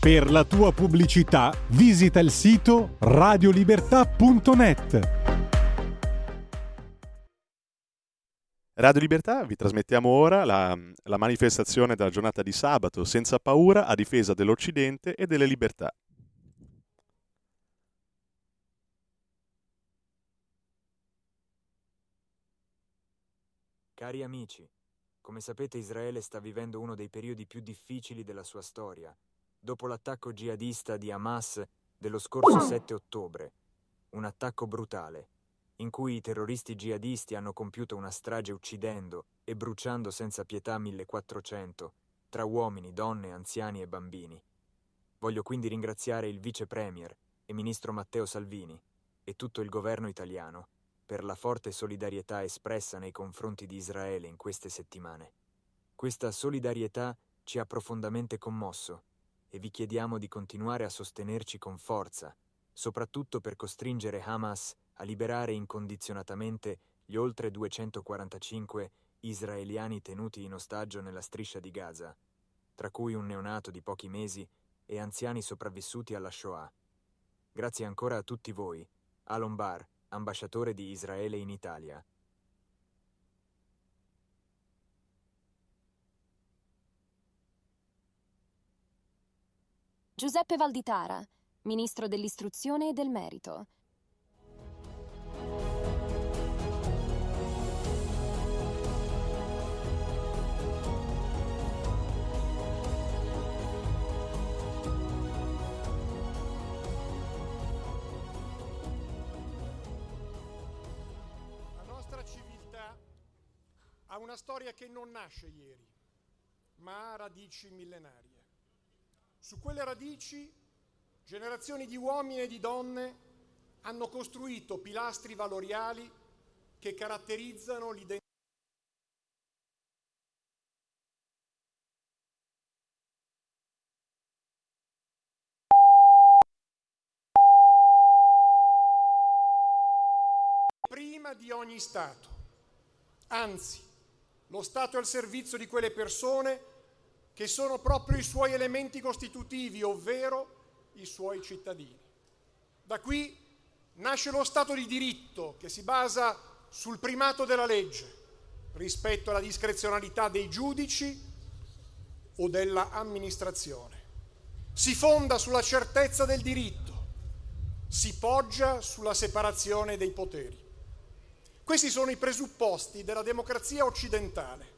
Per la tua pubblicità visita il sito radiolibertà.net. Radio Libertà vi trasmettiamo ora la, la manifestazione della giornata di sabato senza paura a difesa dell'Occidente e delle libertà. Cari amici, come sapete Israele sta vivendo uno dei periodi più difficili della sua storia, dopo l'attacco jihadista di Hamas dello scorso 7 ottobre, un attacco brutale, in cui i terroristi jihadisti hanno compiuto una strage uccidendo e bruciando senza pietà 1400, tra uomini, donne, anziani e bambini. Voglio quindi ringraziare il vice premier e ministro Matteo Salvini e tutto il governo italiano per la forte solidarietà espressa nei confronti di Israele in queste settimane. Questa solidarietà ci ha profondamente commosso e vi chiediamo di continuare a sostenerci con forza, soprattutto per costringere Hamas a liberare incondizionatamente gli oltre 245 israeliani tenuti in ostaggio nella striscia di Gaza, tra cui un neonato di pochi mesi e anziani sopravvissuti alla Shoah. Grazie ancora a tutti voi, Alon Bar, ambasciatore di Israele in Italia. Giuseppe Valditara, Ministro dell'Istruzione e del Merito. La nostra civiltà ha una storia che non nasce ieri, ma ha radici millenarie. Su quelle radici generazioni di uomini e di donne hanno costruito pilastri valoriali che caratterizzano l'identità prima di ogni Stato. Anzi, lo Stato è al servizio di quelle persone che sono proprio i suoi elementi costitutivi, ovvero i suoi cittadini. Da qui nasce lo Stato di diritto che si basa sul primato della legge rispetto alla discrezionalità dei giudici o dell'amministrazione. Si fonda sulla certezza del diritto, si poggia sulla separazione dei poteri. Questi sono i presupposti della democrazia occidentale,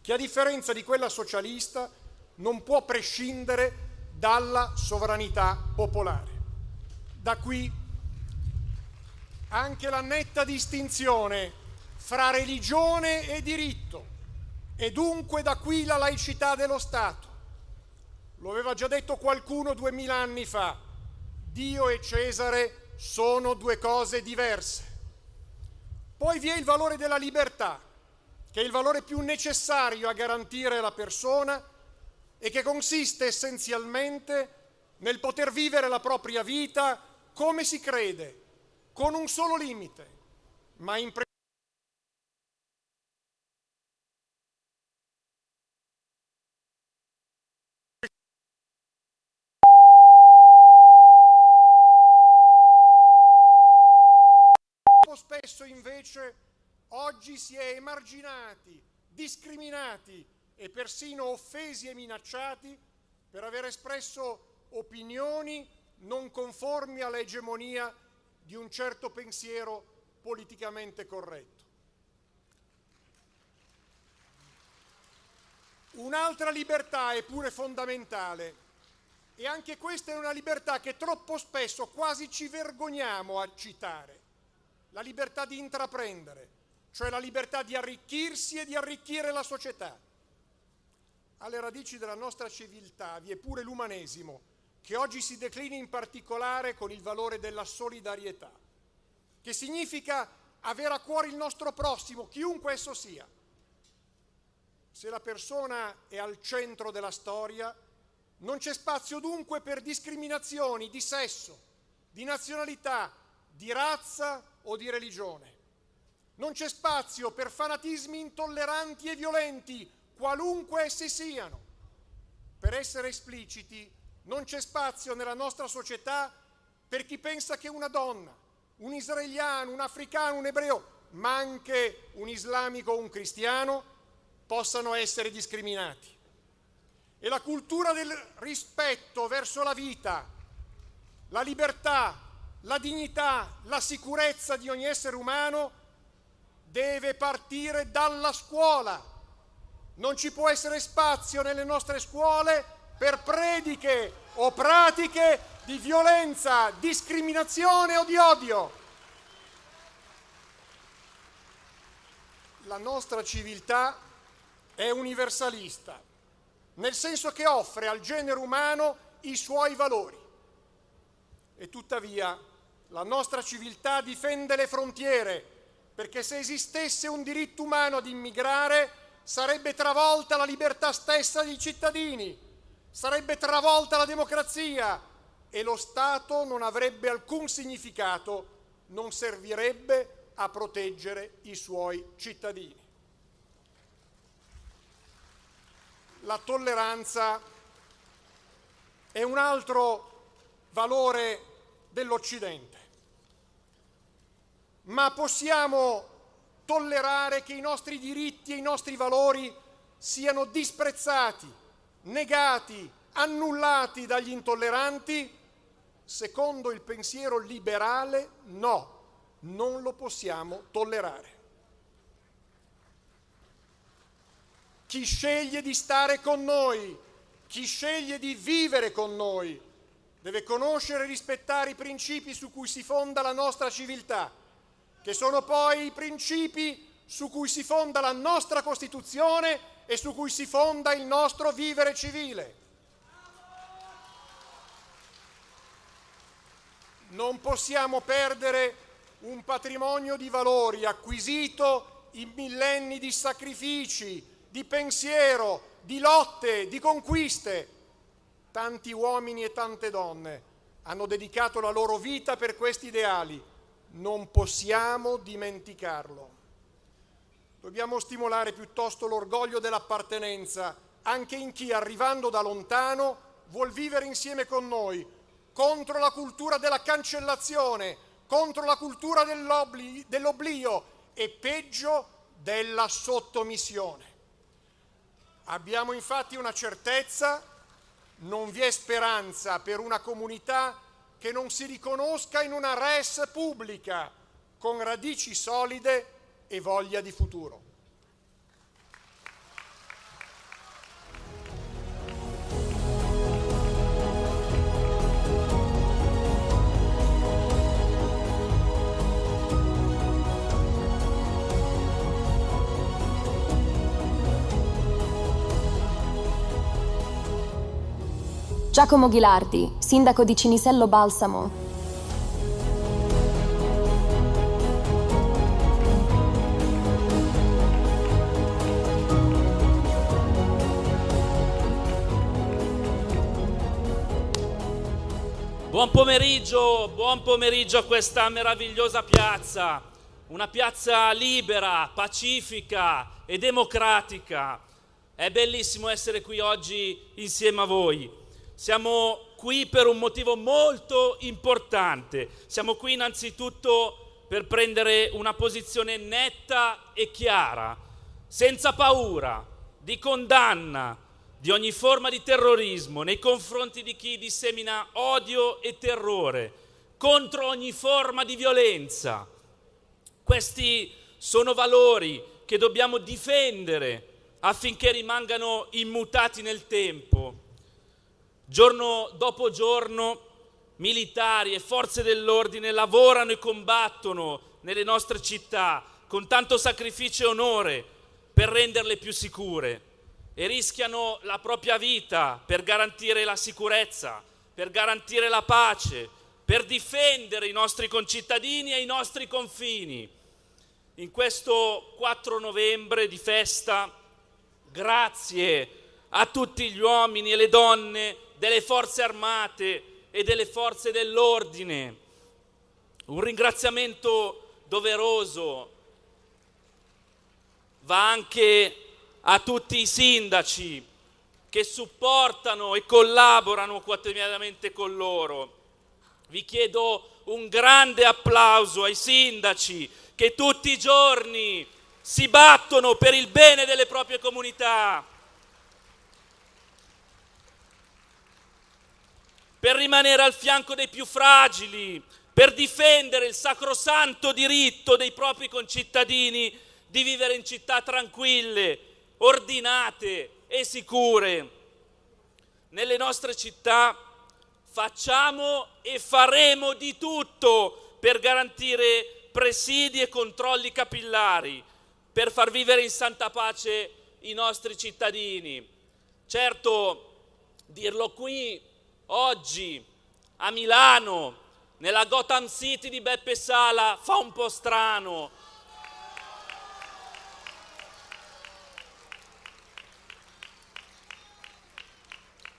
che a differenza di quella socialista non può prescindere dalla sovranità popolare. Da qui anche la netta distinzione fra religione e diritto e dunque da qui la laicità dello Stato. Lo aveva già detto qualcuno duemila anni fa, Dio e Cesare sono due cose diverse. Poi vi è il valore della libertà, che è il valore più necessario a garantire la persona e che consiste essenzialmente nel poter vivere la propria vita come si crede, con un solo limite, ma in pre- Troppo spesso invece oggi si è emarginati, discriminati e persino offesi e minacciati per aver espresso opinioni non conformi all'egemonia di un certo pensiero politicamente corretto. Un'altra libertà è pure fondamentale e anche questa è una libertà che troppo spesso quasi ci vergogniamo a citare, la libertà di intraprendere, cioè la libertà di arricchirsi e di arricchire la società. Alle radici della nostra civiltà vi è pure l'umanesimo, che oggi si declina in particolare con il valore della solidarietà, che significa avere a cuore il nostro prossimo, chiunque esso sia. Se la persona è al centro della storia, non c'è spazio dunque per discriminazioni di sesso, di nazionalità, di razza o di religione. Non c'è spazio per fanatismi intolleranti e violenti, qualunque essi siano. Per essere espliciti, Non c'è spazio nella nostra società per chi pensa che una donna, un israeliano, un africano, un ebreo, ma anche un islamico o un cristiano possano essere discriminati. E la cultura del rispetto verso la vita, la libertà, la dignità, la sicurezza di ogni essere umano deve partire dalla scuola. Non ci può essere spazio nelle nostre scuole per prediche o pratiche di violenza, discriminazione o di odio. La nostra civiltà è universalista, nel senso che offre al genere umano i suoi valori. E tuttavia la nostra civiltà difende le frontiere, perché se esistesse un diritto umano ad immigrare sarebbe travolta la libertà stessa dei cittadini, sarebbe travolta la democrazia. E lo Stato non avrebbe alcun significato, non servirebbe a proteggere i suoi cittadini. La tolleranza è un altro valore dell'Occidente, ma possiamo tollerare che i nostri diritti e i nostri valori siano disprezzati, negati, annullati dagli intolleranti? Secondo il pensiero liberale no, non lo possiamo tollerare. Chi sceglie di stare con noi, chi sceglie di vivere con noi, deve conoscere e rispettare i principi su cui si fonda la nostra civiltà che sono poi i principi su cui si fonda la nostra Costituzione e su cui si fonda il nostro vivere civile. Non possiamo perdere un patrimonio di valori acquisito in millenni di sacrifici, di pensiero, di lotte, di conquiste. Tanti uomini e tante donne hanno dedicato la loro vita per questi ideali non possiamo dimenticarlo. Dobbiamo stimolare piuttosto l'orgoglio dell'appartenenza anche in chi, arrivando da lontano, vuol vivere insieme con noi, contro la cultura della cancellazione, contro la cultura dell'oblio e peggio della sottomissione. Abbiamo infatti una certezza, non vi è speranza per una comunità che non si riconosca in una res pubblica con radici solide e voglia di futuro. Giacomo Ghilardi, sindaco di Cinisello Balsamo. Buon pomeriggio, buon pomeriggio a questa meravigliosa piazza, una piazza libera, pacifica e democratica. È bellissimo essere qui oggi insieme a voi. Siamo qui per un motivo molto importante. Siamo qui innanzitutto per prendere una posizione netta e chiara, senza paura, di condanna di ogni forma di terrorismo nei confronti di chi dissemina odio e terrore, contro ogni forma di violenza. Questi sono valori che dobbiamo difendere affinché rimangano immutati nel tempo Giorno dopo giorno militari e forze dell'ordine lavorano e combattono nelle nostre città con tanto sacrificio e onore per renderle più sicure e rischiano la propria vita per garantire la sicurezza, per garantire la pace, per difendere i nostri concittadini e i nostri confini. In questo 4 novembre di festa, grazie a tutti gli uomini e le donne delle forze armate e delle forze dell'ordine. Un ringraziamento doveroso va anche a tutti i sindaci che supportano e collaborano quotidianamente con loro. Vi chiedo un grande applauso ai sindaci che tutti i giorni si battono per il bene delle proprie comunità. Per rimanere al fianco dei più fragili, per difendere il sacrosanto diritto dei propri concittadini di vivere in città tranquille, ordinate e sicure. Nelle nostre città facciamo e faremo di tutto per garantire presidi e controlli capillari, per far vivere in santa pace i nostri cittadini. Certo, dirlo qui oggi a Milano, nella Gotham City di Beppe Sala, fa un po' strano.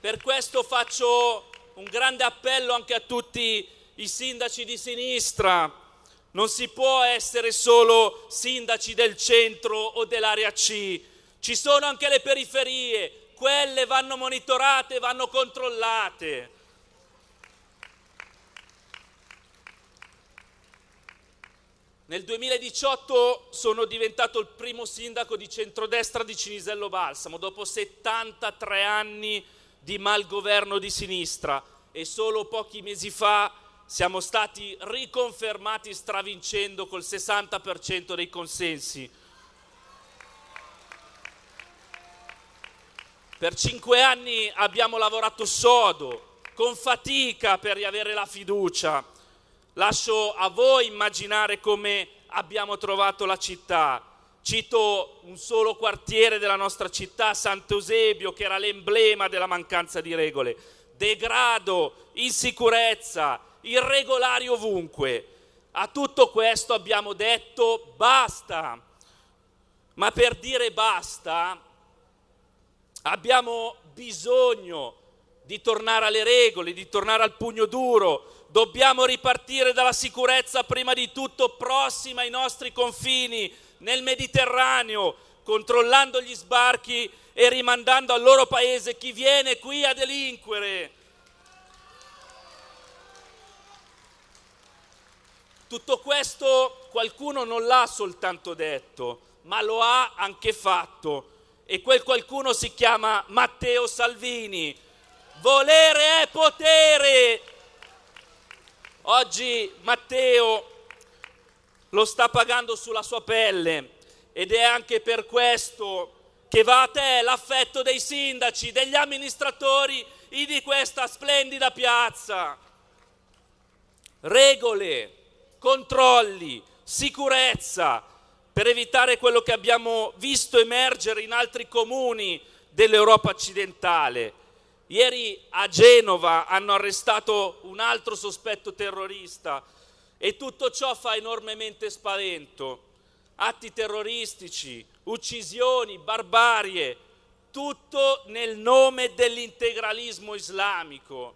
Per questo faccio un grande appello anche a tutti i sindaci di sinistra. Non si può essere solo sindaci del centro o dell'area C, ci sono anche le periferie, quelle vanno monitorate, vanno controllate. Nel 2018 sono diventato il primo sindaco di centrodestra di Cinisello Balsamo, dopo 73 anni di malgoverno di sinistra e solo pochi mesi fa siamo stati riconfermati stravincendo col 60% dei consensi. Per cinque anni abbiamo lavorato sodo, con fatica per riavere la fiducia. Lascio a voi immaginare come abbiamo trovato la città. Cito un solo quartiere della nostra città, Sant'Eusebio, che era l'emblema della mancanza di regole. Degrado, insicurezza, irregolari ovunque. A tutto questo abbiamo detto basta. Ma per dire basta Abbiamo bisogno di tornare alle regole, di tornare al pugno duro. Dobbiamo ripartire dalla sicurezza prima di tutto prossima ai nostri confini, nel Mediterraneo, controllando gli sbarchi e rimandando al loro paese chi viene qui a delinquere. Tutto questo qualcuno non l'ha soltanto detto, ma lo ha anche fatto e quel qualcuno si chiama Matteo Salvini. Volere è potere. Oggi Matteo lo sta pagando sulla sua pelle ed è anche per questo che va a te l'affetto dei sindaci, degli amministratori di questa splendida piazza. Regole, controlli, sicurezza, per evitare quello che abbiamo visto emergere in altri comuni dell'Europa occidentale. Ieri a Genova hanno arrestato un altro sospetto terrorista e tutto ciò fa enormemente spavento. Atti terroristici, uccisioni, barbarie, tutto nel nome dell'integralismo islamico.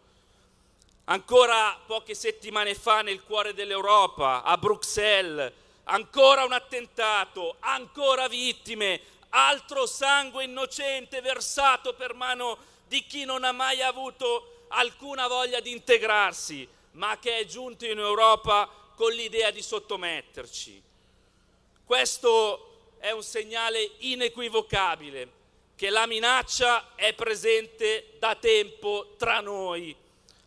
Ancora poche settimane fa nel cuore dell'Europa, a Bruxelles, ancora un attentato, ancora vittime, altro sangue innocente versato per mano di chi non ha mai avuto alcuna voglia di integrarsi, ma che è giunto in Europa con l'idea di sottometterci. Questo è un segnale inequivocabile che la minaccia è presente da tempo tra noi.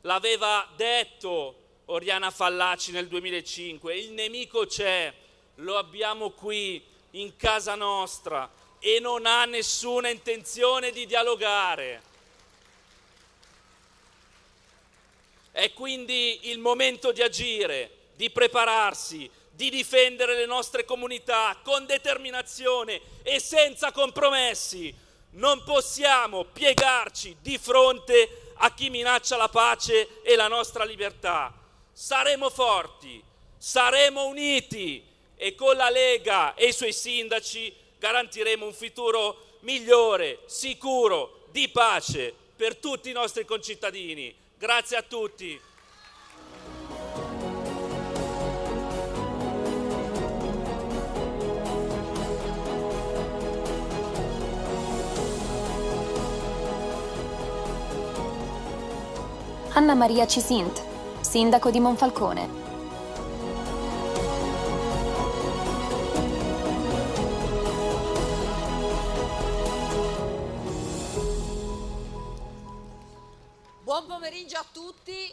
L'aveva detto Oriana Fallaci nel 2005, il nemico c'è, lo abbiamo qui in casa nostra e non ha nessuna intenzione di dialogare. È quindi il momento di agire, di prepararsi, di difendere le nostre comunità con determinazione e senza compromessi. Non possiamo piegarci di fronte a chi minaccia la pace e la nostra libertà. Saremo forti, saremo uniti e con la Lega e i suoi sindaci garantiremo un futuro migliore, sicuro, di pace per tutti i nostri concittadini. Grazie a tutti. Anna Maria Cisint, sindaco di Monfalcone. Buon pomeriggio a tutti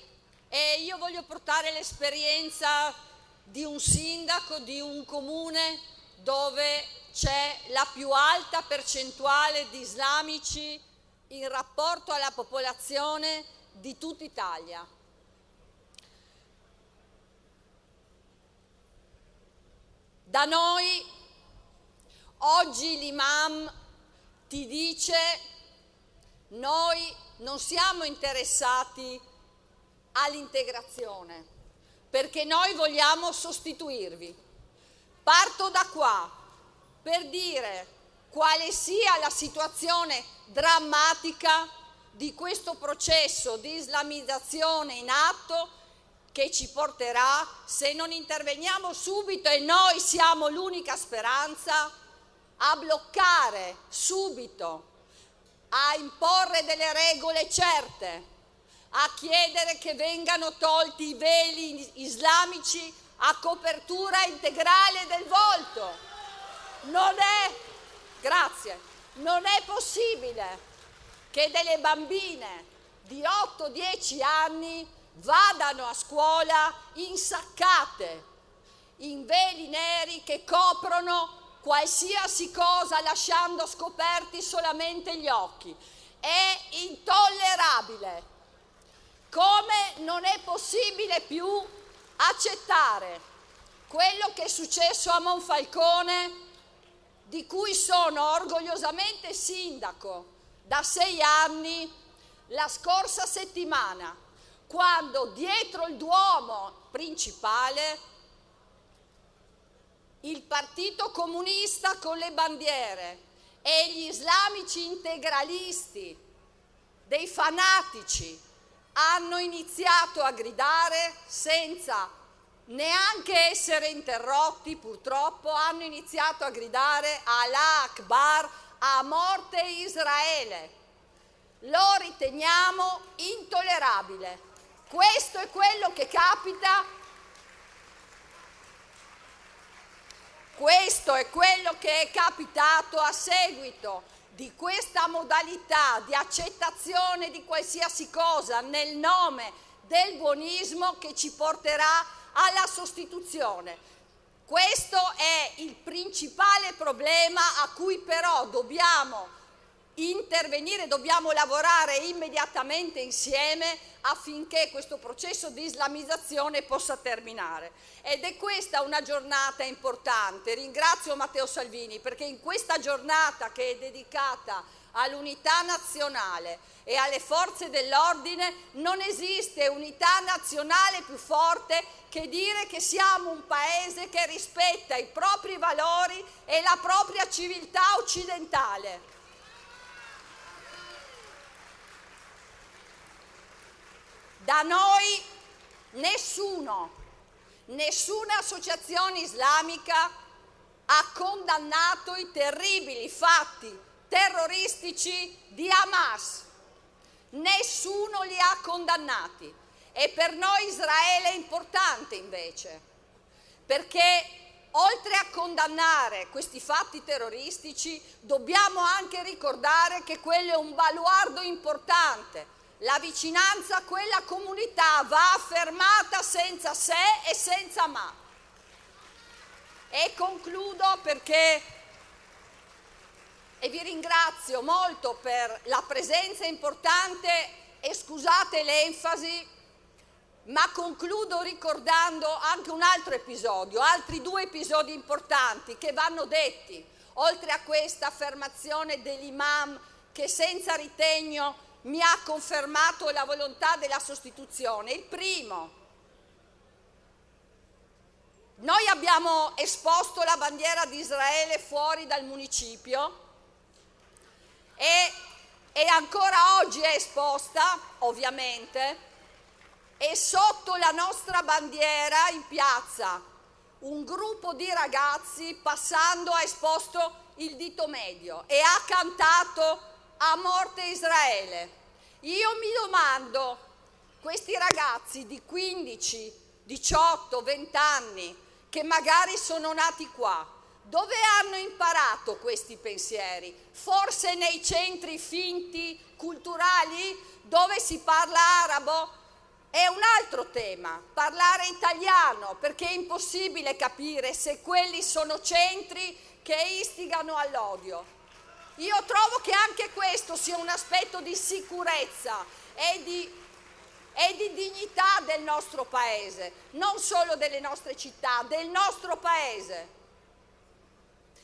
e io voglio portare l'esperienza di un sindaco di un comune dove c'è la più alta percentuale di islamici in rapporto alla popolazione di tutta Italia. Da noi oggi l'imam ti dice noi non siamo interessati all'integrazione perché noi vogliamo sostituirvi. Parto da qua per dire quale sia la situazione drammatica di questo processo di islamizzazione in atto che ci porterà, se non interveniamo subito e noi siamo l'unica speranza, a bloccare subito, a imporre delle regole certe, a chiedere che vengano tolti i veli islamici a copertura integrale del volto. Non è, grazie, non è possibile che delle bambine di 8-10 anni vadano a scuola insaccate, in veli neri che coprono qualsiasi cosa lasciando scoperti solamente gli occhi. È intollerabile. Come non è possibile più accettare quello che è successo a Monfalcone, di cui sono orgogliosamente sindaco da sei anni, la scorsa settimana quando dietro il Duomo principale il Partito Comunista con le bandiere e gli islamici integralisti, dei fanatici, hanno iniziato a gridare senza neanche essere interrotti, purtroppo, hanno iniziato a gridare Allah Akbar, a morte Israele. Lo riteniamo intollerabile. Questo è quello che capita. Questo è quello che è capitato a seguito di questa modalità di accettazione di qualsiasi cosa nel nome del buonismo che ci porterà alla sostituzione. Questo è il principale problema a cui però dobbiamo intervenire, dobbiamo lavorare immediatamente insieme affinché questo processo di islamizzazione possa terminare. Ed è questa una giornata importante. Ringrazio Matteo Salvini perché in questa giornata che è dedicata all'unità nazionale e alle forze dell'ordine non esiste unità nazionale più forte che dire che siamo un paese che rispetta i propri valori e la propria civiltà occidentale. Da noi nessuno, nessuna associazione islamica ha condannato i terribili fatti terroristici di Hamas. Nessuno li ha condannati. E per noi Israele è importante invece, perché oltre a condannare questi fatti terroristici, dobbiamo anche ricordare che quello è un baluardo importante la vicinanza a quella comunità va affermata senza se e senza ma. E concludo perché, e vi ringrazio molto per la presenza importante e scusate l'enfasi, ma concludo ricordando anche un altro episodio, altri due episodi importanti che vanno detti, oltre a questa affermazione dell'imam che senza ritegno mi ha confermato la volontà della sostituzione. Il primo, noi abbiamo esposto la bandiera di Israele fuori dal municipio e, e ancora oggi è esposta, ovviamente, e sotto la nostra bandiera in piazza un gruppo di ragazzi passando ha esposto il dito medio e ha cantato a morte Israele. Io mi domando, questi ragazzi di 15, 18, 20 anni che magari sono nati qua, dove hanno imparato questi pensieri? Forse nei centri finti culturali dove si parla arabo? È un altro tema, parlare italiano, perché è impossibile capire se quelli sono centri che istigano all'odio. Io trovo che anche questo sia un aspetto di sicurezza e di, e di dignità del nostro paese, non solo delle nostre città, del nostro paese.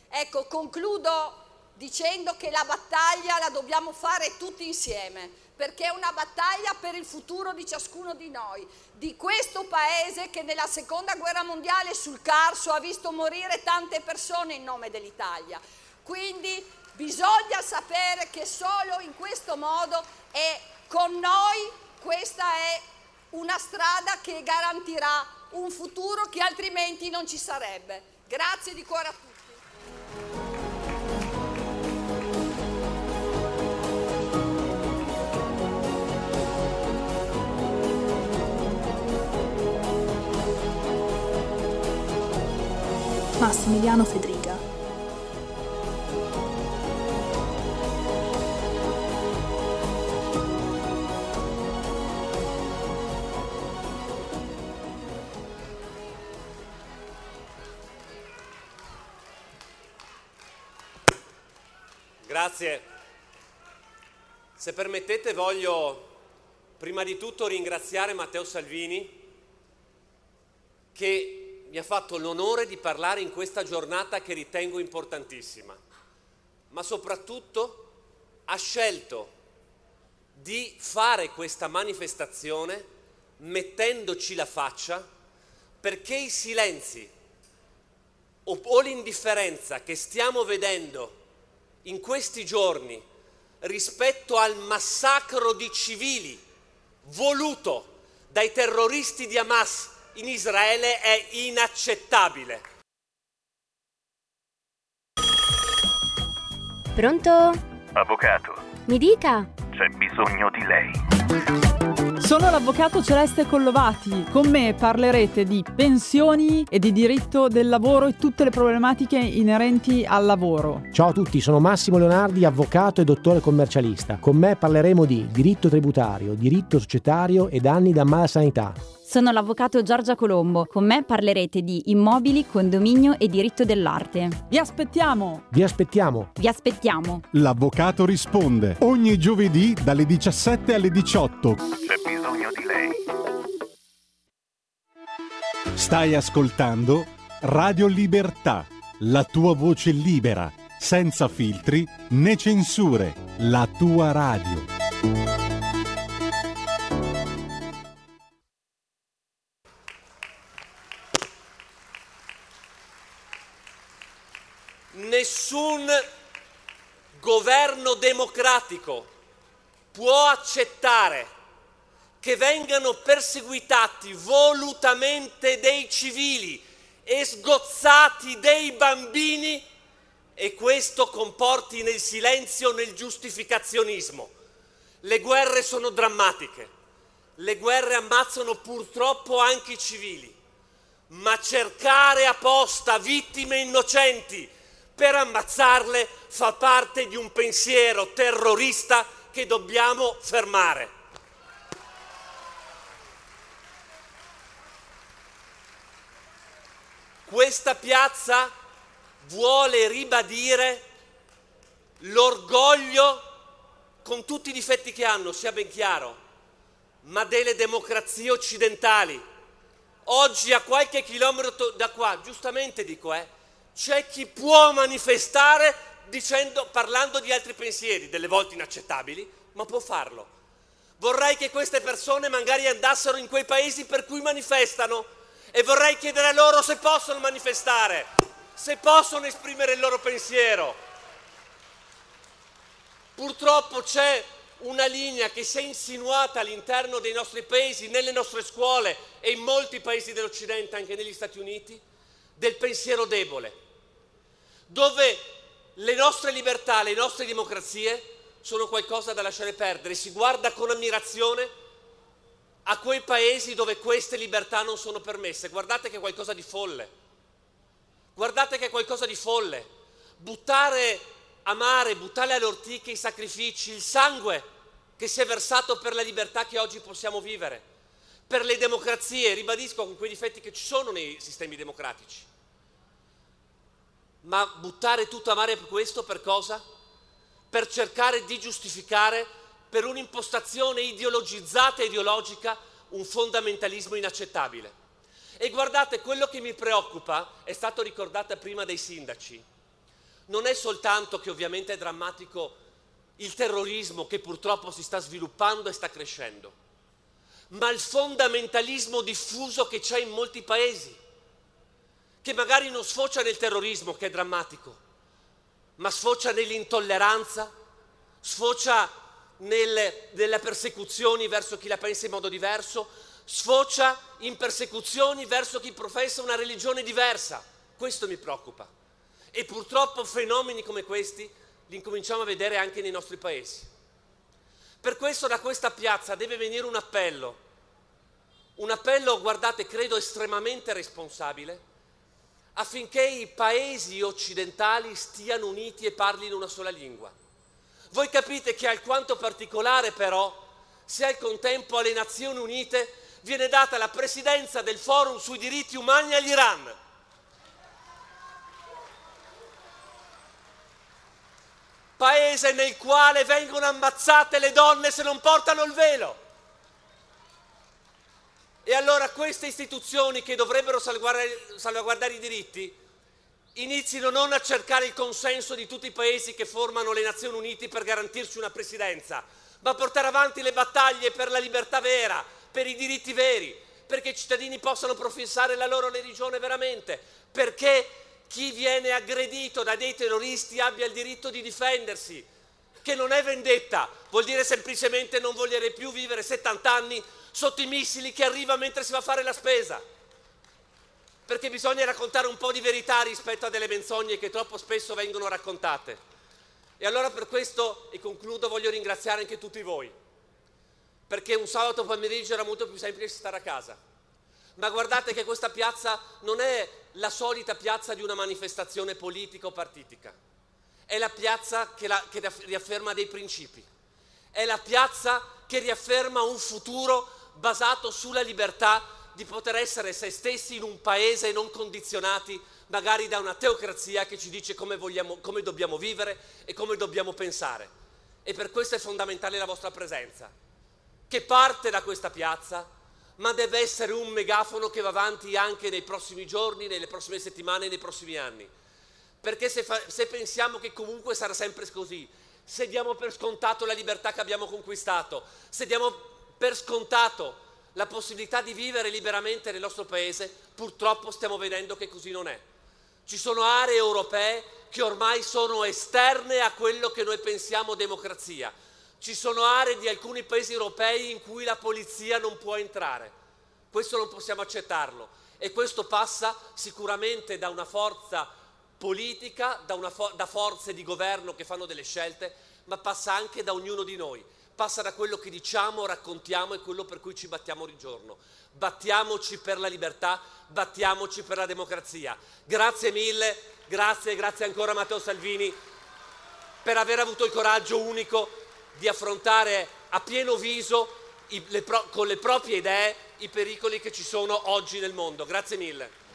Ecco, concludo dicendo che la battaglia la dobbiamo fare tutti insieme perché è una battaglia per il futuro di ciascuno di noi, di questo paese che nella seconda guerra mondiale sul Carso ha visto morire tante persone in nome dell'Italia. Quindi bisogna sapere che solo in questo modo e con noi questa è una strada che garantirà un futuro che altrimenti non ci sarebbe. Grazie di cuore a tutti. Massimiliano Fedriga. Grazie. Se permettete voglio prima di tutto ringraziare Matteo Salvini che mi ha fatto l'onore di parlare in questa giornata che ritengo importantissima, ma soprattutto ha scelto di fare questa manifestazione mettendoci la faccia perché i silenzi o, l'indifferenza che stiamo vedendo in questi giorni rispetto al massacro di civili voluto dai terroristi di Hamas in Israele è inaccettabile. Pronto? Avvocato, Mi dica. c'è bisogno di lei. Sono l'avvocato Celeste Collovati. Con me parlerete di pensioni e di diritto del lavoro e tutte le problematiche inerenti al lavoro. Ciao a tutti, sono Massimo Leonardi, avvocato e dottore commercialista. Con me parleremo di diritto tributario, diritto societario e danni da malasanità. Sono l'avvocato Giorgia Colombo. Con me parlerete di immobili, condominio e diritto dell'arte. Vi aspettiamo! Vi aspettiamo! Vi aspettiamo! L'avvocato risponde ogni giovedì dalle 17 alle 18. Bisogno di lei. Stai ascoltando Radio Libertà, la tua voce libera, senza filtri né censure, la tua radio. Nessun governo democratico può accettare che vengano perseguitati volutamente dei civili e sgozzati dei bambini e questo comporti nel silenzio, nel giustificazionismo. Le guerre sono drammatiche, le guerre ammazzano purtroppo anche i civili, ma cercare apposta vittime innocenti per ammazzarle fa parte di un pensiero terrorista che dobbiamo fermare. Questa piazza vuole ribadire l'orgoglio, con tutti i difetti che hanno, sia ben chiaro, ma delle democrazie occidentali. Oggi a qualche chilometro da qua, giustamente dico, eh, c'è chi può manifestare dicendo, parlando di altri pensieri, delle volte inaccettabili, ma può farlo. Vorrei che queste persone magari andassero in quei paesi per cui manifestano e vorrei chiedere a loro se possono manifestare, se possono esprimere il loro pensiero. Purtroppo c'è una linea che si è insinuata all'interno dei nostri paesi, nelle nostre scuole e in molti paesi dell'Occidente, anche negli Stati Uniti, del pensiero debole, dove le nostre libertà, le nostre democrazie sono qualcosa da lasciare perdere. Si guarda con ammirazione a quei paesi dove queste libertà non sono permesse. Guardate che è qualcosa di folle. Guardate che è qualcosa di folle. Buttare a mare, buttare alle ortiche i sacrifici, il sangue che si è versato per la libertà che oggi possiamo vivere, per le democrazie, ribadisco con quei difetti che ci sono nei sistemi democratici. Ma buttare tutto a mare per questo per cosa? Per cercare di giustificare per un'impostazione ideologizzata e ideologica un fondamentalismo inaccettabile. E guardate, quello che mi preoccupa, è stato ricordato prima dai sindaci, non è soltanto che ovviamente è drammatico il terrorismo che purtroppo si sta sviluppando e sta crescendo, ma il fondamentalismo diffuso che c'è in molti paesi, che magari non sfocia nel terrorismo, che è drammatico, ma sfocia nell'intolleranza, sfocia nelle, nelle persecuzioni verso chi la pensa in modo diverso, sfocia in persecuzioni verso chi professa una religione diversa. Questo mi preoccupa. E purtroppo fenomeni come questi li incominciamo a vedere anche nei nostri paesi. Per questo da questa piazza deve venire un appello, un appello, guardate, credo estremamente responsabile, affinché i paesi occidentali stiano uniti e parlino una sola lingua. Voi capite che è alquanto particolare però se al contempo alle Nazioni Unite viene data la presidenza del forum sui diritti umani all'Iran. Paese nel quale vengono ammazzate le donne se non portano il velo. E allora queste istituzioni che dovrebbero salvaguardare, salvaguardare i diritti inizino non a cercare il consenso di tutti i paesi che formano le Nazioni Unite per garantirci una presidenza, ma a portare avanti le battaglie per la libertà vera, per i diritti veri, perché i cittadini possano professare la loro religione veramente, perché chi viene aggredito da dei terroristi abbia il diritto di difendersi, che non è vendetta, vuol dire semplicemente non voler più vivere 70 anni sotto i missili che arriva mentre si va a fare la spesa perché bisogna raccontare un po' di verità rispetto a delle menzogne che troppo spesso vengono raccontate. E allora per questo, e concludo, voglio ringraziare anche tutti voi, perché un sabato pomeriggio era molto più semplice stare a casa. Ma guardate che questa piazza non è la solita piazza di una manifestazione politica o partitica, è la piazza che, la, che riafferma dei principi, è la piazza che riafferma un futuro basato sulla libertà di poter essere se stessi in un paese non condizionati magari da una teocrazia che ci dice come, vogliamo, come dobbiamo vivere e come dobbiamo pensare. E per questo è fondamentale la vostra presenza, che parte da questa piazza, ma deve essere un megafono che va avanti anche nei prossimi giorni, nelle prossime settimane, nei prossimi anni. Perché se, fa, se pensiamo che comunque sarà sempre così, se diamo per scontato la libertà che abbiamo conquistato, se diamo per scontato la possibilità di vivere liberamente nel nostro paese, purtroppo stiamo vedendo che così non è. Ci sono aree europee che ormai sono esterne a quello che noi pensiamo democrazia. Ci sono aree di alcuni paesi europei in cui la polizia non può entrare. Questo non possiamo accettarlo e questo passa sicuramente da una forza politica, da, fo- da forze di governo che fanno delle scelte, ma passa anche da ognuno di noi passa da quello che diciamo, raccontiamo e quello per cui ci battiamo ogni giorno. Battiamoci per la libertà, battiamoci per la democrazia. Grazie mille, grazie, grazie ancora a Matteo Salvini per aver avuto il coraggio unico di affrontare a pieno viso i, le pro, con le proprie idee i pericoli che ci sono oggi nel mondo. Grazie mille.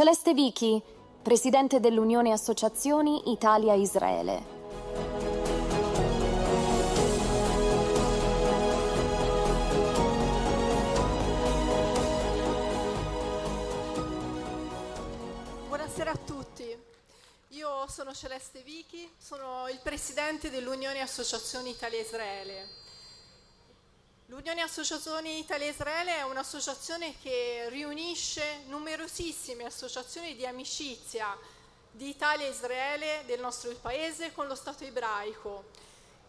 Celeste Vichi, presidente dell'Unione Associazioni Italia-Israele. Buonasera a tutti. Io sono Celeste Vichi, sono il presidente dell'Unione Associazioni Italia-Israele. L'Unione Associazioni Italia-Israele è un'associazione che riunisce numerosissime associazioni di amicizia di Italia e Israele del nostro paese con lo Stato ebraico.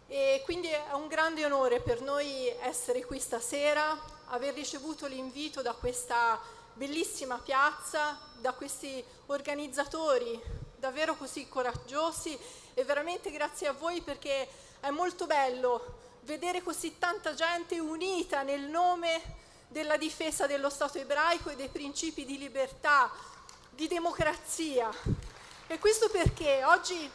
E quindi è un grande onore per noi essere qui stasera, aver ricevuto l'invito da questa bellissima piazza, da questi organizzatori davvero così coraggiosi e veramente grazie a voi perché è molto bello vedere così tanta gente unita nel nome della difesa dello Stato ebraico e dei principi di libertà, di democrazia. E questo perché oggi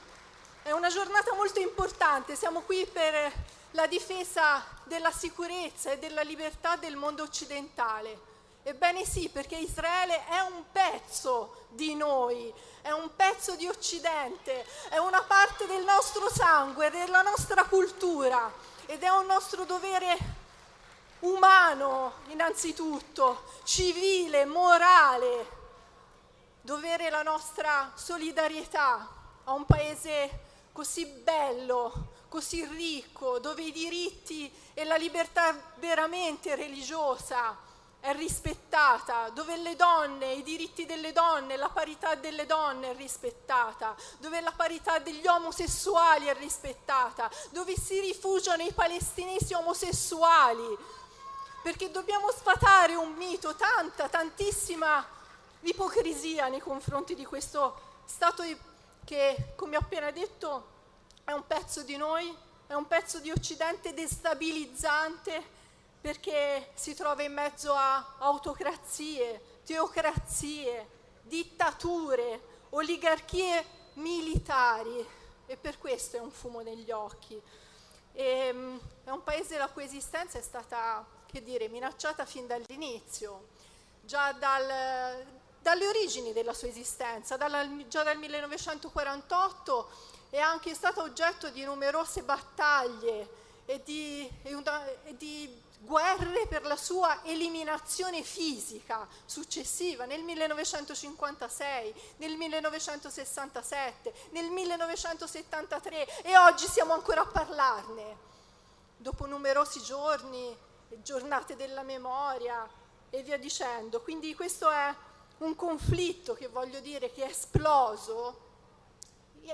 è una giornata molto importante, siamo qui per la difesa della sicurezza e della libertà del mondo occidentale. Ebbene sì, perché Israele è un pezzo di noi, è un pezzo di Occidente, è una parte del nostro sangue, della nostra cultura ed è un nostro dovere umano innanzitutto, civile, morale, dovere la nostra solidarietà a un paese così bello, così ricco, dove i diritti e la libertà veramente religiosa è rispettata, dove le donne, i diritti delle donne, la parità delle donne è rispettata, dove la parità degli omosessuali è rispettata, dove si rifugiano i palestinesi omosessuali, perché dobbiamo sfatare un mito, tanta, tantissima ipocrisia nei confronti di questo Stato che, come ho appena detto, è un pezzo di noi, è un pezzo di Occidente destabilizzante perché si trova in mezzo a autocrazie, teocrazie, dittature, oligarchie militari e per questo è un fumo negli occhi. E, um, è un paese la cui esistenza è stata, che dire, minacciata fin dall'inizio, già dal, dalle origini della sua esistenza, dalla, già dal 1948 è anche stata oggetto di numerose battaglie e di, e una, e di guerre per la sua eliminazione fisica successiva nel 1956, nel 1967, nel 1973 e oggi siamo ancora a parlarne. Dopo numerosi giorni, giornate della memoria e via dicendo. Quindi questo è un conflitto che voglio dire che è esploso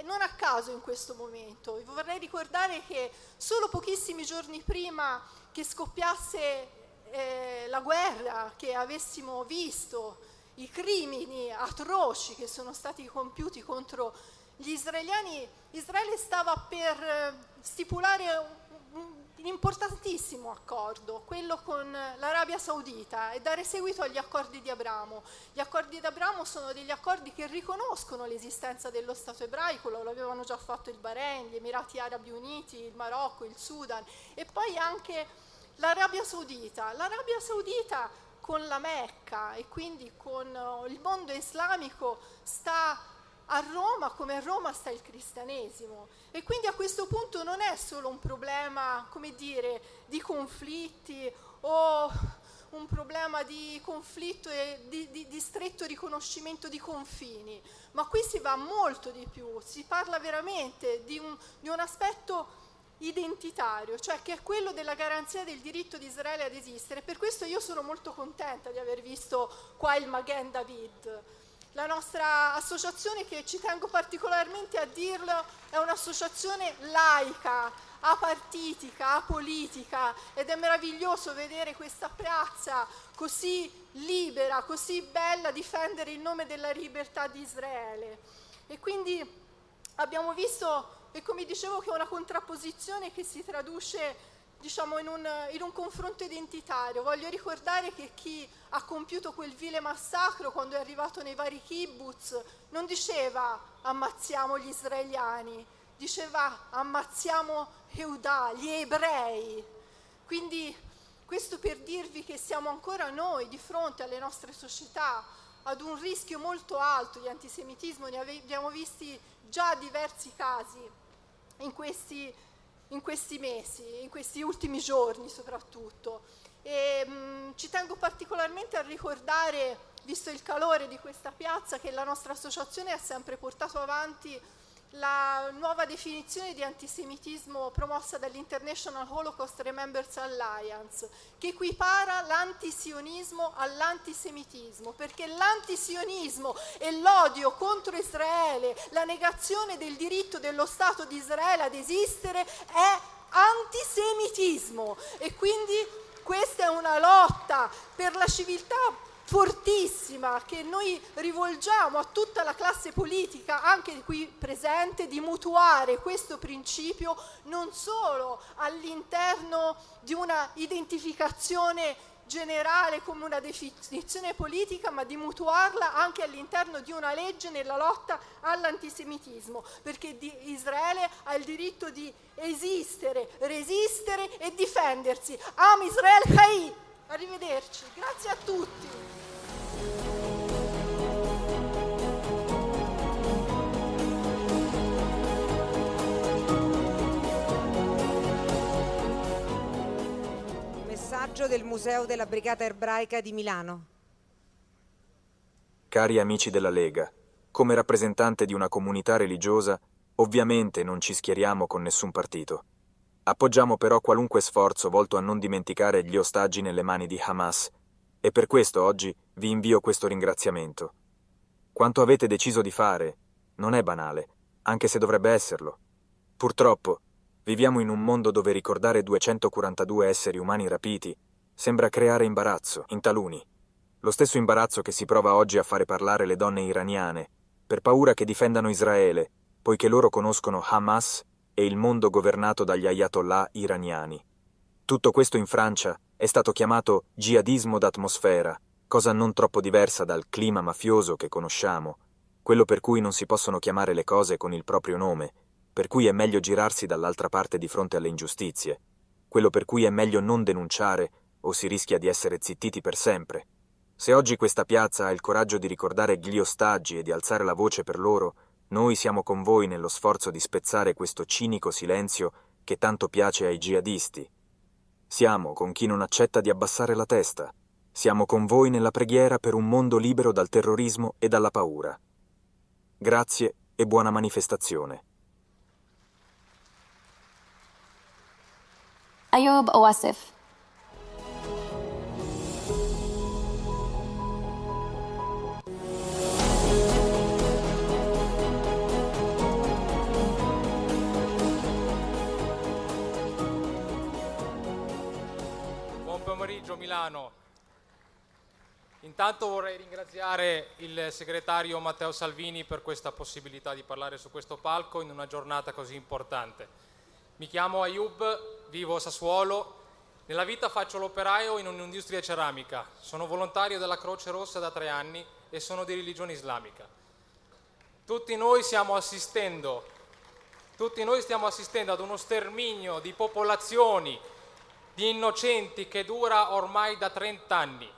non a caso in questo momento. Vi vorrei ricordare che solo pochissimi giorni prima che scoppiasse eh, la guerra, che avessimo visto i crimini atroci che sono stati compiuti contro gli israeliani, Israele stava per eh, stipulare un, importantissimo accordo, quello con l'Arabia Saudita, e dare seguito agli accordi di Abramo. Gli accordi di Abramo sono degli accordi che riconoscono l'esistenza dello Stato ebraico, lo avevano già fatto il Bahrain, gli Emirati Arabi Uniti, il Marocco, il Sudan e poi anche l'Arabia Saudita. L'Arabia Saudita con la Mecca e quindi con uh, il mondo islamico sta a Roma come a Roma sta il cristianesimo e quindi a questo punto non è solo un problema, come dire, di conflitti o un problema di conflitto e di, di, di, stretto riconoscimento di confini, ma qui si va molto di più, si parla veramente di un, di un aspetto identitario, cioè che è quello della garanzia del diritto di Israele ad esistere. Per questo io sono molto contenta di aver visto qua il Magen David. La nostra associazione, che ci tengo particolarmente a dirlo, è un'associazione laica, apartitica, apolitica ed è meraviglioso vedere questa piazza così libera, così bella difendere il nome della libertà di Israele. E quindi abbiamo visto e come dicevo che è una contrapposizione che si traduce diciamo, in, un, in un confronto identitario. Voglio ricordare che chi ha compiuto quel vile massacro quando è arrivato nei vari kibbutz non diceva ammazziamo gli israeliani, diceva ammazziamo Eudà, gli ebrei. Quindi questo per dirvi che siamo ancora noi di fronte alle nostre società ad un rischio molto alto di antisemitismo, ne abbiamo visti già diversi casi in questi, in questi mesi, in questi ultimi giorni soprattutto. E, mh, ci tengo particolarmente a ricordare, visto il calore di questa piazza, che la nostra associazione ha sempre portato avanti la nuova definizione di antisemitismo promossa dall'International Holocaust Remembrance Alliance, che equipara l'antisionismo all'antisemitismo, perché l'antisionismo e l'odio contro Israele, la negazione del diritto dello Stato di Israele ad esistere è antisemitismo. E quindi questa è una lotta per la civiltà fortissima che noi rivolgiamo a tutta la classe politica, anche qui presente, di mutuare questo principio non solo all'interno di una identificazione generale come una definizione politica, ma di mutuarla anche all'interno di una legge nella lotta all'antisemitismo, perché Israele ha il diritto di esistere, resistere e difendersi. Am Israel Chai! Arrivederci, grazie a tutti. Messaggio del Museo della Brigata Ebraica di Milano. Cari amici della Lega, come rappresentante di una comunità religiosa, ovviamente non ci schieriamo con nessun partito. Appoggiamo però qualunque sforzo volto a non dimenticare gli ostaggi nelle mani di Hamas e per questo oggi vi invio questo ringraziamento. Quanto avete deciso di fare non è banale, anche se dovrebbe esserlo. Purtroppo, viviamo in un mondo dove ricordare 242 esseri umani rapiti sembra creare imbarazzo in taluni. Lo stesso imbarazzo che si prova oggi a fare parlare le donne iraniane, per paura che difendano Israele, poiché loro conoscono Hamas e il mondo governato dagli ayatollah iraniani. Tutto questo in Francia è stato chiamato jihadismo d'atmosfera, cosa non troppo diversa dal clima mafioso che conosciamo, quello per cui non si possono chiamare le cose con il proprio nome, per cui è meglio girarsi dall'altra parte di fronte alle ingiustizie, quello per cui è meglio non denunciare o si rischia di essere zittiti per sempre. Se oggi questa piazza ha il coraggio di ricordare gli ostaggi e di alzare la voce per loro, noi siamo con voi nello sforzo di spezzare questo cinico silenzio che tanto piace ai jihadisti. Siamo con chi non accetta di abbassare la testa. Siamo con voi nella preghiera per un mondo libero dal terrorismo e dalla paura. Grazie e buona manifestazione. Ayob Owasif Milano. Intanto vorrei ringraziare il segretario Matteo Salvini per questa possibilità di parlare su questo palco in una giornata così importante. Mi chiamo Ayub, vivo a Sassuolo. Nella vita faccio l'operaio in un'industria ceramica. Sono volontario della Croce Rossa da tre anni e sono di religione islamica. Tutti noi stiamo assistendo, noi stiamo assistendo ad uno sterminio di popolazioni di innocenti che dura ormai da 30 anni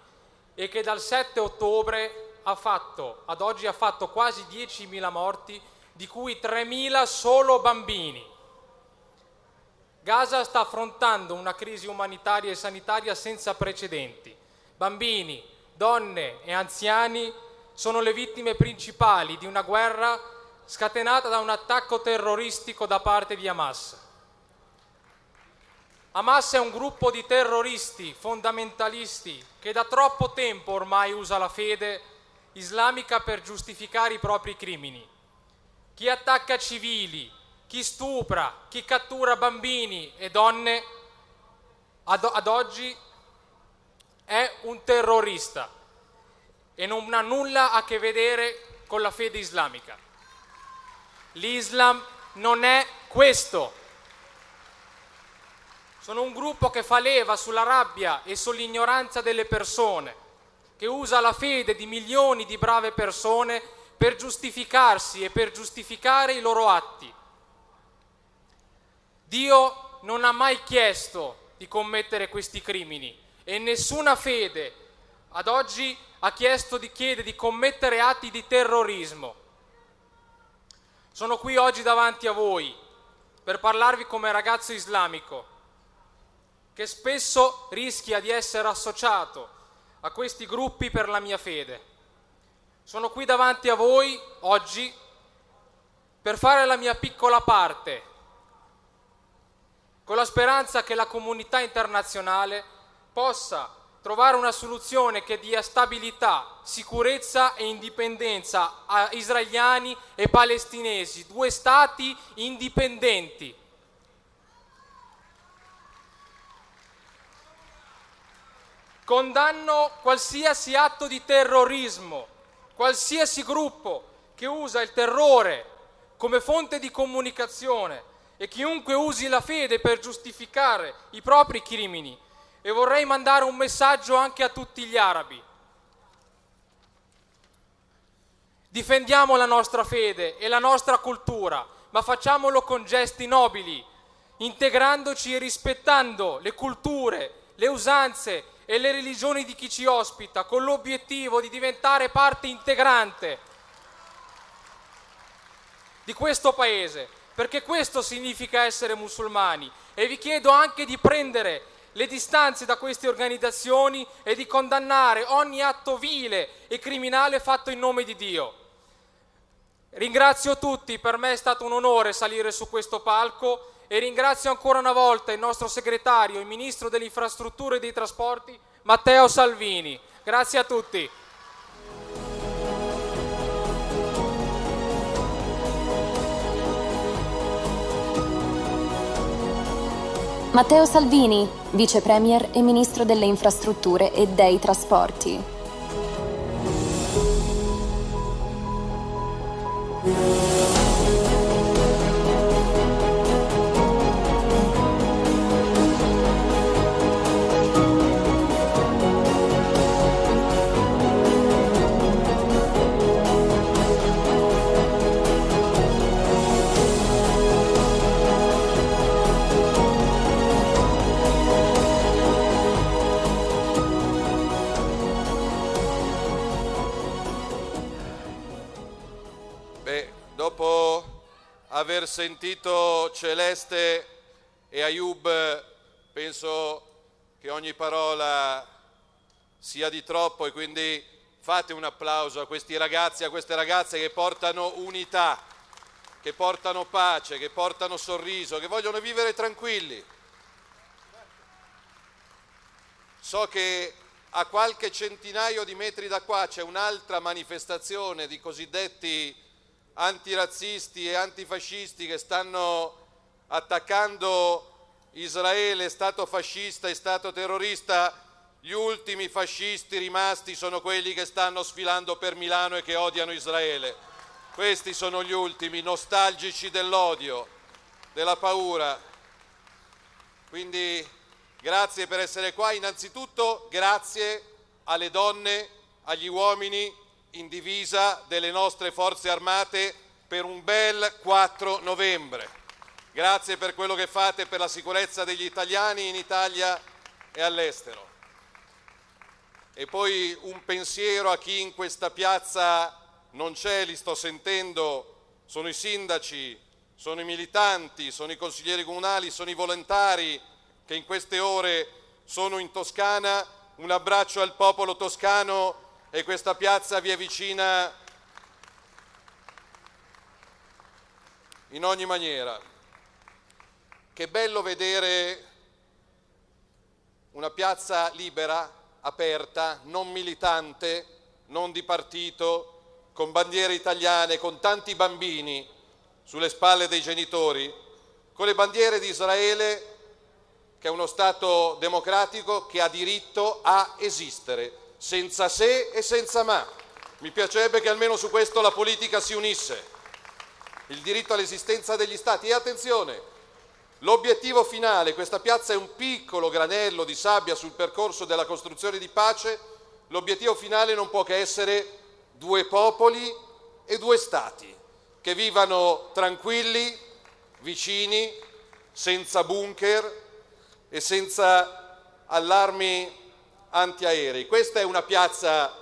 e che dal 7 ottobre fatto, ad oggi ha fatto quasi 10.000 morti, di cui 3.000 solo bambini. Gaza sta affrontando una crisi umanitaria e sanitaria senza precedenti. Bambini, donne e anziani sono le vittime principali di una guerra scatenata da un attacco terroristico da parte di Hamas. Hamas è un gruppo di terroristi fondamentalisti che da troppo tempo ormai usa la fede islamica per giustificare i propri crimini. Chi attacca civili, chi stupra, chi cattura bambini e donne, ad, ad oggi è un terrorista e non ha nulla a che vedere con la fede islamica. L'Islam non è questo. Sono un gruppo che fa leva sulla rabbia e sull'ignoranza delle persone, che usa la fede di milioni di brave persone per giustificarsi e per giustificare i loro atti. Dio non ha mai chiesto di commettere questi crimini e nessuna fede ad oggi ha chiesto di chiede di commettere atti di terrorismo. Sono qui oggi davanti a voi per parlarvi come ragazzo islamico che spesso rischia di essere associato a questi gruppi per la mia fede. Sono qui davanti a voi oggi per fare la mia piccola parte, con la speranza che la comunità internazionale possa trovare una soluzione che dia stabilità, sicurezza e indipendenza a israeliani e palestinesi, due stati indipendenti. Condanno qualsiasi atto di terrorismo, qualsiasi gruppo che usa il terrore come fonte di comunicazione e chiunque usi la fede per giustificare i propri crimini e vorrei mandare un messaggio anche a tutti gli arabi. Difendiamo la nostra fede e la nostra cultura, ma facciamolo con gesti nobili, integrandoci e rispettando le culture, le usanze e le religioni di chi ci ospita, con l'obiettivo di diventare parte integrante di questo paese, perché questo significa essere musulmani. E vi chiedo anche di prendere le distanze da queste organizzazioni e di condannare ogni atto vile e criminale fatto in nome di Dio. Ringrazio tutti, per me è stato un onore salire su questo palco e ringrazio ancora una volta il nostro segretario, il ministro delle infrastrutture e dei trasporti, Matteo Salvini. Grazie a tutti. Matteo Salvini, vice premier e ministro delle infrastrutture e dei trasporti. Beh, aver sentito Celeste e Ayub, penso che ogni parola sia di troppo e quindi fate un applauso a questi ragazzi e a queste ragazze che portano unità, che portano pace, che portano sorriso, che vogliono vivere tranquilli. So che a qualche centinaio di metri da qua c'è un'altra manifestazione di cosiddetti antirazzisti e antifascisti che stanno attaccando Israele, Stato fascista e Stato terrorista. Gli ultimi fascisti rimasti sono quelli che stanno sfilando per Milano e che odiano Israele. Questi sono gli ultimi, nostalgici dell'odio, della paura. Quindi grazie per essere qua. Innanzitutto grazie alle donne, agli uomini in divisa delle nostre forze armate per un bel 4 novembre. Grazie per quello che fate per la sicurezza degli italiani in Italia e all'estero. E poi un pensiero a chi in questa piazza non c'è, li sto sentendo, sono i sindaci, sono i militanti, sono i consiglieri comunali, sono i volontari che in queste ore sono in Toscana. Un abbraccio al popolo toscano e questa piazza vi è vicina in ogni maniera. Che bello vedere una piazza libera, aperta, non militante, non di partito, con bandiere italiane, con tanti bambini sulle spalle dei genitori, con le bandiere di Israele, che è uno Stato democratico che ha diritto a esistere senza se e senza ma. Mi piacerebbe che almeno su questo la politica si unisse. Il diritto all'esistenza degli Stati. E attenzione, l'obiettivo finale, questa piazza è un piccolo granello di sabbia sul percorso della costruzione di pace, l'obiettivo finale non può che essere due popoli e due Stati che vivano tranquilli, vicini, senza bunker e senza allarmi antiaerei. Questa è una piazza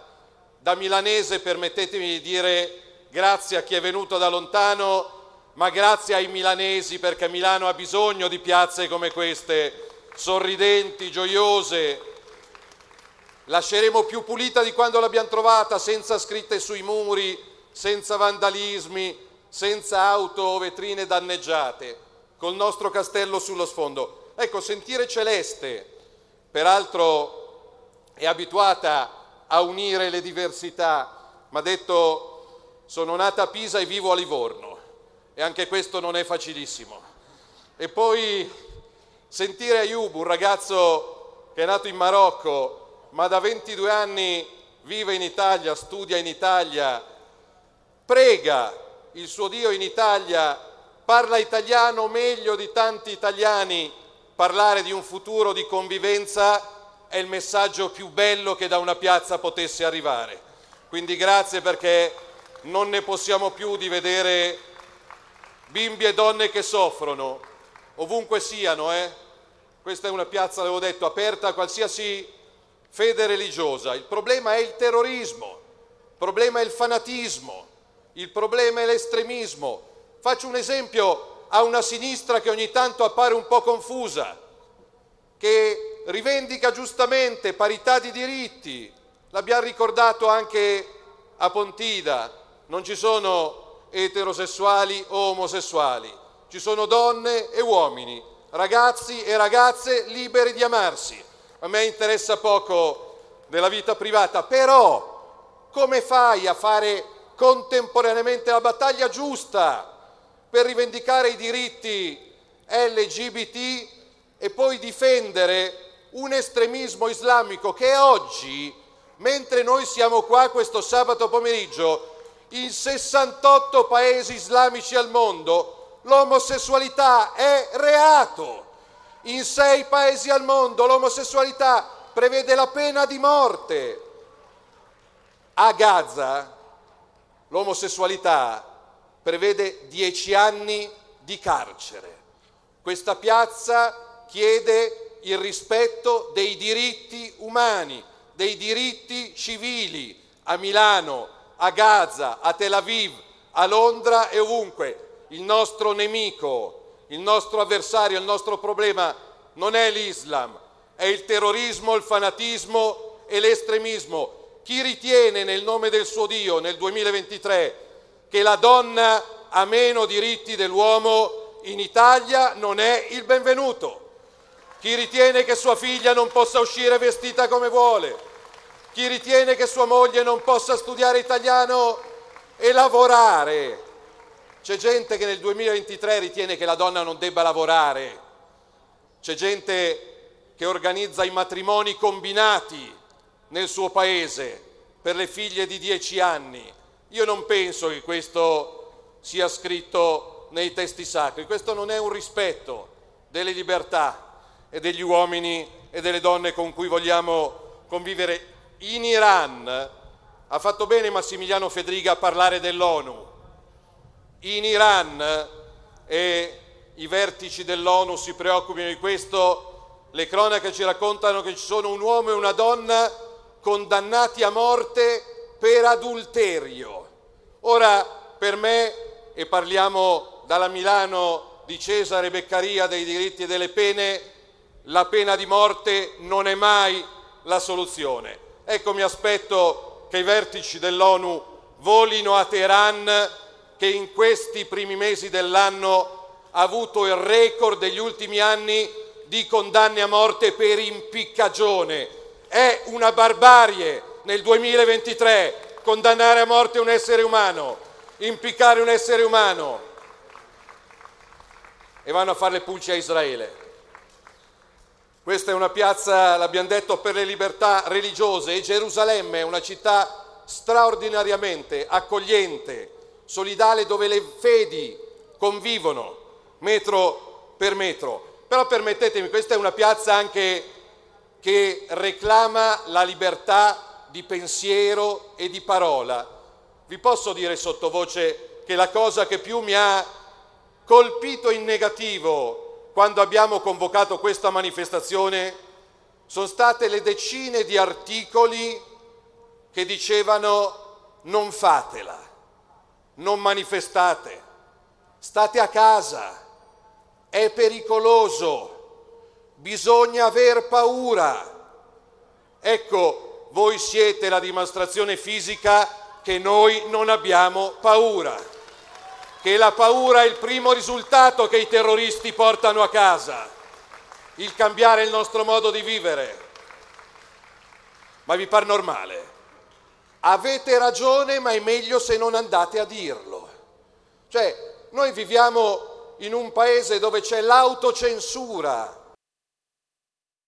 da milanese, permettetemi di dire grazie a chi è venuto da lontano, ma grazie ai milanesi perché Milano ha bisogno di piazze come queste, sorridenti, gioiose. Lasceremo più pulita di quando l'abbiamo trovata, senza scritte sui muri, senza vandalismi, senza auto o vetrine danneggiate, col nostro castello sullo sfondo. Ecco, sentire Celeste, peraltro è abituata a unire le diversità, ma ha detto sono nata a Pisa e vivo a Livorno e anche questo non è facilissimo. E poi sentire Ayub, un ragazzo che è nato in Marocco, ma da 22 anni vive in Italia, studia in Italia, prega il suo Dio in Italia, parla italiano meglio di tanti italiani, parlare di un futuro di convivenza è il messaggio più bello che da una piazza potesse arrivare. Quindi grazie perché non ne possiamo più di vedere bimbi e donne che soffrono, ovunque siano, eh? Questa è una piazza, avevo detto, aperta a qualsiasi fede religiosa. Il problema è il terrorismo, il problema è il fanatismo, il problema è l'estremismo. Faccio un esempio a una sinistra che ogni tanto appare un po' confusa, che rivendica giustamente parità di diritti, l'abbiamo ricordato anche a Pontida, non ci sono eterosessuali o omosessuali, ci sono donne e uomini, ragazzi e ragazze liberi di amarsi. A me interessa poco della vita privata, però come fai a fare contemporaneamente la battaglia giusta per rivendicare i diritti LGBT e poi difendere un estremismo islamico che oggi, mentre noi siamo qua questo sabato pomeriggio, in 68 paesi islamici al mondo l'omosessualità è reato. In sei paesi al mondo l'omosessualità prevede la pena di morte. A Gaza l'omosessualità prevede dieci anni di carcere. Questa piazza chiede il rispetto dei diritti umani, dei diritti civili. A Milano, a Gaza, a Tel Aviv, a Londra e ovunque. Il nostro nemico, il nostro avversario, il nostro problema non è l'Islam, è il terrorismo, il fanatismo e l'estremismo. Chi ritiene nel nome del suo Dio nel 2023 che la donna ha meno diritti dell'uomo in Italia non è il benvenuto. Chi ritiene che sua figlia non possa uscire vestita come vuole, chi ritiene che sua moglie non possa studiare italiano e lavorare. C'è gente che nel 2023 ritiene che la donna non debba lavorare. C'è gente che organizza i matrimoni combinati nel suo paese per le figlie di dieci anni. Io non penso che questo sia scritto nei testi sacri. Questo non è un rispetto delle libertà e degli uomini e delle donne con cui vogliamo convivere in Iran ha fatto bene Massimiliano Fedriga a parlare dell'ONU. In Iran e i vertici dell'ONU si preoccupino di questo, le cronache ci raccontano che ci sono un uomo e una donna condannati a morte per adulterio. Ora, per me, e parliamo dalla Milano di Cesare Beccaria dei diritti e delle pene, la pena di morte non è mai la soluzione. Ecco, mi aspetto che i vertici dell'ONU volino a Teheran che in questi primi mesi dell'anno ha avuto il record degli ultimi anni di condanne a morte per impiccagione. È una barbarie nel 2023 condannare a morte un essere umano, impiccare un essere umano. E vanno a fare le pulci a Israele. Questa è una piazza, l'abbiamo detto, per le libertà religiose e Gerusalemme è una città straordinariamente accogliente, solidale, dove le fedi convivono metro per metro. Però permettetemi, questa è una piazza anche che reclama la libertà di pensiero e di parola. Vi posso dire sottovoce che la cosa che più mi ha colpito in negativo quando abbiamo convocato questa manifestazione sono state le decine di articoli che dicevano non fatela, non manifestate, state a casa, è pericoloso, bisogna aver paura. Ecco, voi siete la dimostrazione fisica che noi non abbiamo paura, che la paura è il primo risultato che i terroristi portano a casa il cambiare il nostro modo di vivere. Ma vi par normale? Avete ragione, ma è meglio se non andate a dirlo. Cioè, noi viviamo in un paese dove c'è l'autocensura,